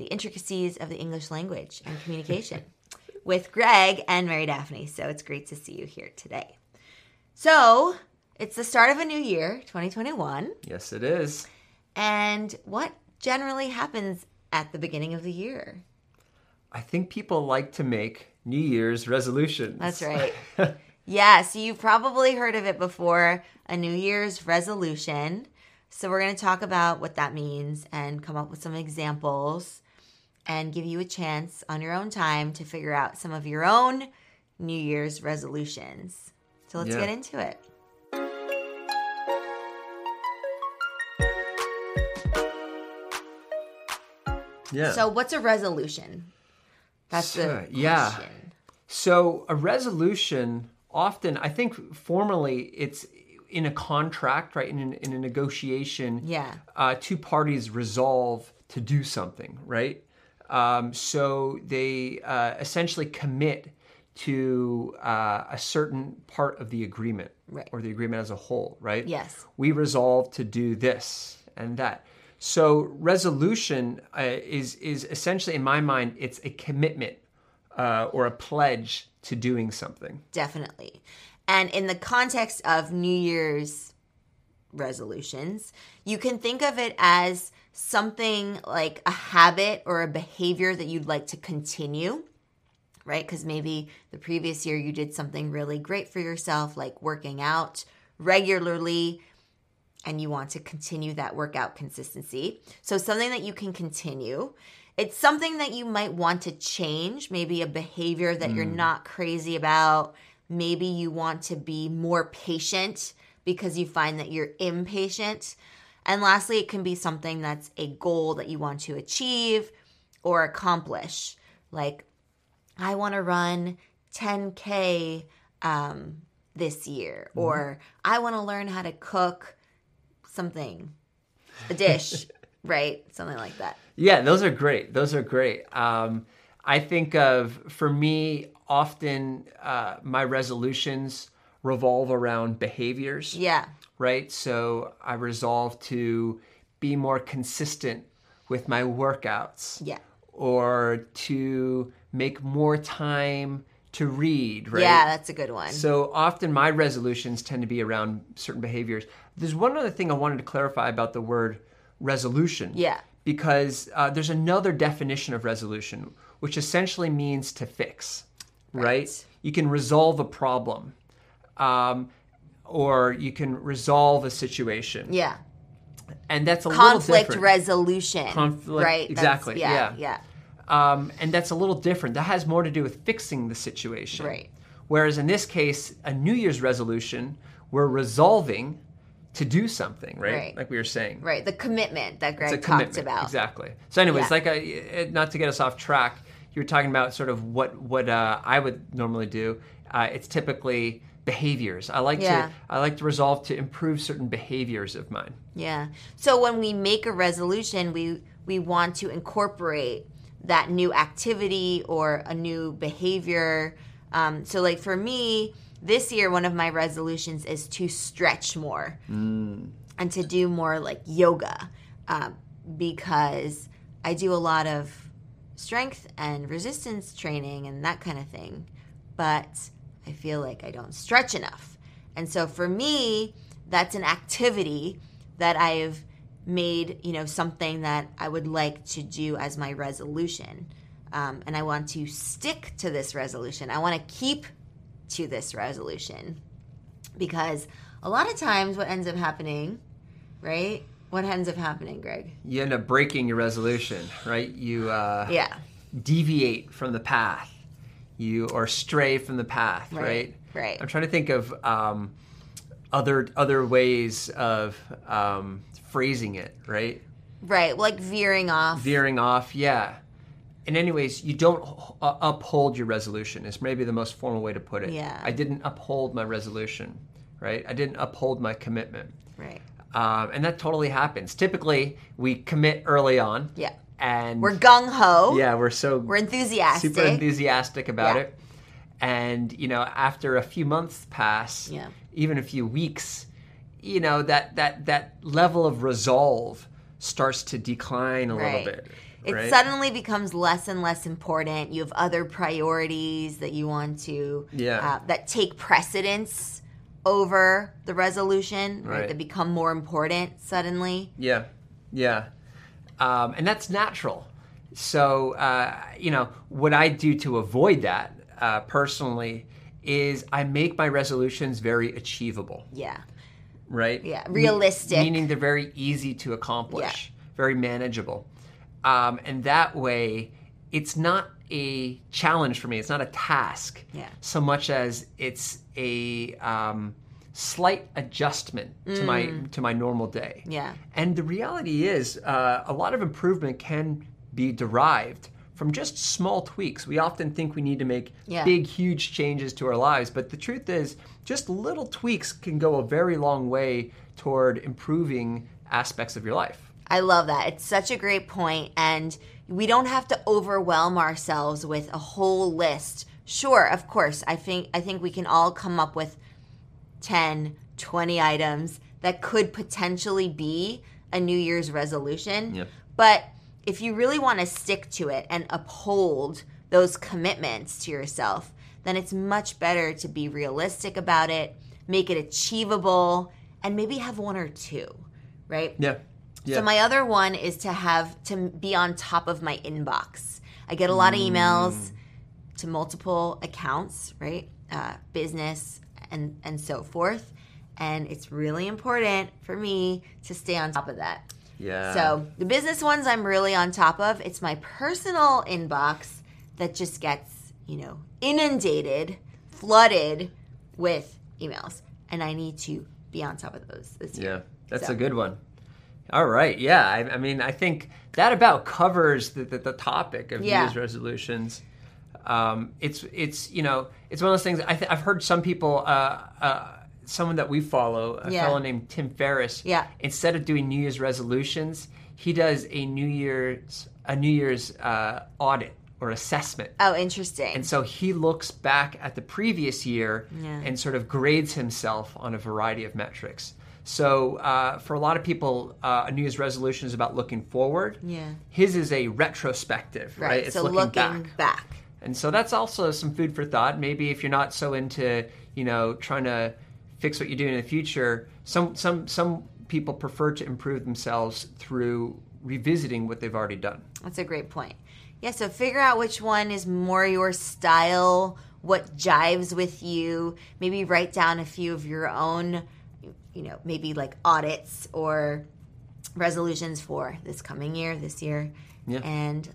the intricacies of the English language and communication with Greg and Mary Daphne. So it's great to see you here today. So it's the start of a new year, 2021. Yes, it is. And what generally happens at the beginning of the year? I think people like to make New Year's resolutions. That's right. yeah, so you've probably heard of it before a New Year's resolution. So we're going to talk about what that means and come up with some examples and give you a chance on your own time to figure out some of your own New Year's resolutions. So let's Yeah. get into it. yeah. So, what's a resolution? That's the Sure, yeah. So a resolution often, I think, formally, it's in a contract, right? In, in a negotiation, Yeah. uh, two parties resolve to do something, right? Um, so they uh, essentially commit to uh, a certain part of the agreement, Right. or the agreement as a whole, right? Yes. We resolve to do this and that. So resolution uh, is is essentially, in my mind, it's a commitment uh, or a pledge to doing something. Definitely. And in the context of New Year's resolutions, you can think of it as something like a habit or a behavior that you'd like to continue, right? Because maybe the previous year you did something really great for yourself, like working out regularly, and you want to continue that workout consistency. So, something that you can continue. It's something that you might want to change, maybe a behavior that you're hmm. not crazy about. Maybe you want to be more patient because you find that you're impatient. And lastly, it can be something that's a goal that you want to achieve or accomplish. Like, I want to run 10K um, this year, or I want to learn how to cook something, a dish, right? Something like that. Yeah, those are great. Those are great. Um, I think of, for me, often uh, my resolutions revolve around behaviors. Yeah. right? So I resolve to be more consistent with my workouts. Yeah. Or to make more time to read, right? Yeah, that's a good one. So often my resolutions tend to be around certain behaviors. There's one other thing I wanted to clarify about the word resolution. Yeah. Because uh, there's another definition of resolution, which essentially means to fix, right? Right. You can resolve a problem, um, or you can resolve a situation. yeah. And that's a little Conflict resolution. Conflict- Right. That's- exactly, Yeah. yeah. Um, and that's a little different. That has more to do with fixing the situation. Right. Whereas in this case, a New Year's resolution, we're resolving to do something, right? Right. Like we were saying. Right. The commitment that Greg talked commitment. about. Exactly. So, anyways, Yeah. like a, not to get us off track, you were talking about sort of what what uh, I would normally do. Uh, it's typically behaviors. I like Yeah. to I like to resolve to improve certain behaviors of mine. Yeah. So when we make a resolution, we we want to incorporate that new activity or a new behavior. Um, so like for me, this year one of my resolutions is to stretch more and to do more like yoga um, because I do a lot of strength and resistance training and that kind of thing, but I feel like I don't stretch enough. And so for me, that's an activity that I've made, you know, something that I would like to do as my resolution. Um, and I want to stick to this resolution. I want to keep to this resolution because a lot of times what ends up happening, right? What ends up happening, Greg? You end up breaking your resolution, right? You uh, Yeah. deviate from the path, you or stray from the path, Right, right? right. I'm trying to think of um, other other ways of um, phrasing it, right? Right, like veering off. Veering off, yeah. In anyways, you don't uh, uphold your resolution. Is maybe the most formal way to put it. Yeah. I didn't uphold my resolution, right? I didn't uphold my commitment. right. Um, and that totally happens. Typically, we commit early on. Yeah. And We're gung ho. yeah, we're so We're enthusiastic. super enthusiastic about Yeah. it. And you know, after a few months pass, Yeah. even a few weeks, you know that that that level of resolve starts to decline a Right. little bit. It right? suddenly becomes less and less important. You have other priorities that you want to, Yeah. uh, that take precedence over the resolution, right? Right. That become more important suddenly. Yeah, yeah, um, and that's natural. So uh, you know what I do to avoid that uh, personally is I make my resolutions very achievable. Yeah. right? Yeah, Me- realistic. meaning they're very easy to accomplish, yeah. very manageable. Um, and that way, it's not a challenge for me. It's not a task Yeah. so much as it's a um, slight adjustment to my to my normal day. Mm. Yeah. And the reality is, uh, a lot of improvement can be derived from just small tweaks. We often think we need to make Yeah. big, huge changes to our lives, but the truth is, just little tweaks can go a very long way toward improving aspects of your life. I love that. It's such a great point, and we don't have to overwhelm ourselves with a whole list. Sure, of course. I think I think we can all come up with 10, 20 items that could potentially be a New Year's resolution. Yep. But if you really want to stick to it and uphold those commitments to yourself, then it's much better to be realistic about it, make it achievable, and maybe have one or two, right? Yeah. Yeah. So my other one is to have to be on top of my inbox. I get a lot of emails to multiple accounts, right? Uh, business and and so forth, and it's really important for me to stay on top of that. yeah. So the business ones I'm really on top of. It's my personal inbox that just gets you know inundated, flooded with emails, and I need to be on top of those this year. Yeah, that's So- a good one. All right. Yeah. I, I mean, I think that about covers the, the, the topic of Yeah. New Year's resolutions. Um, it's it's you know it's one of those things. I th- I've heard some people, uh, uh, someone that we follow, a Yeah. fellow named Tim Ferriss. Yeah. Instead of doing New Year's resolutions, he does a New Year's a New Year's uh, audit or assessment. Oh, interesting. And so he looks back at the previous year Yeah. and sort of grades himself on a variety of metrics. So uh, for a lot of people, uh, a New Year's resolution is about looking forward. Yeah. His is a retrospective, right? right. It's so looking, looking back. back. And so that's also some food for thought. Maybe if you're not so into, you know, trying to fix what you're doing in the future, some some some people prefer to improve themselves through revisiting what they've already done. That's a great point. Yeah, so figure out which one is more your style, what jives with you. Maybe write down a few of your own, you know, maybe like audits or resolutions for this coming year, this year. Yeah. And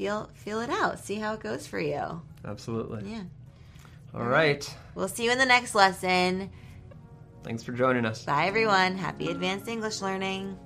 feel feel it out. See how it goes for you. Absolutely. Yeah. All right. We'll see you in the next lesson. Thanks for joining us. Bye everyone. Happy advanced English learning.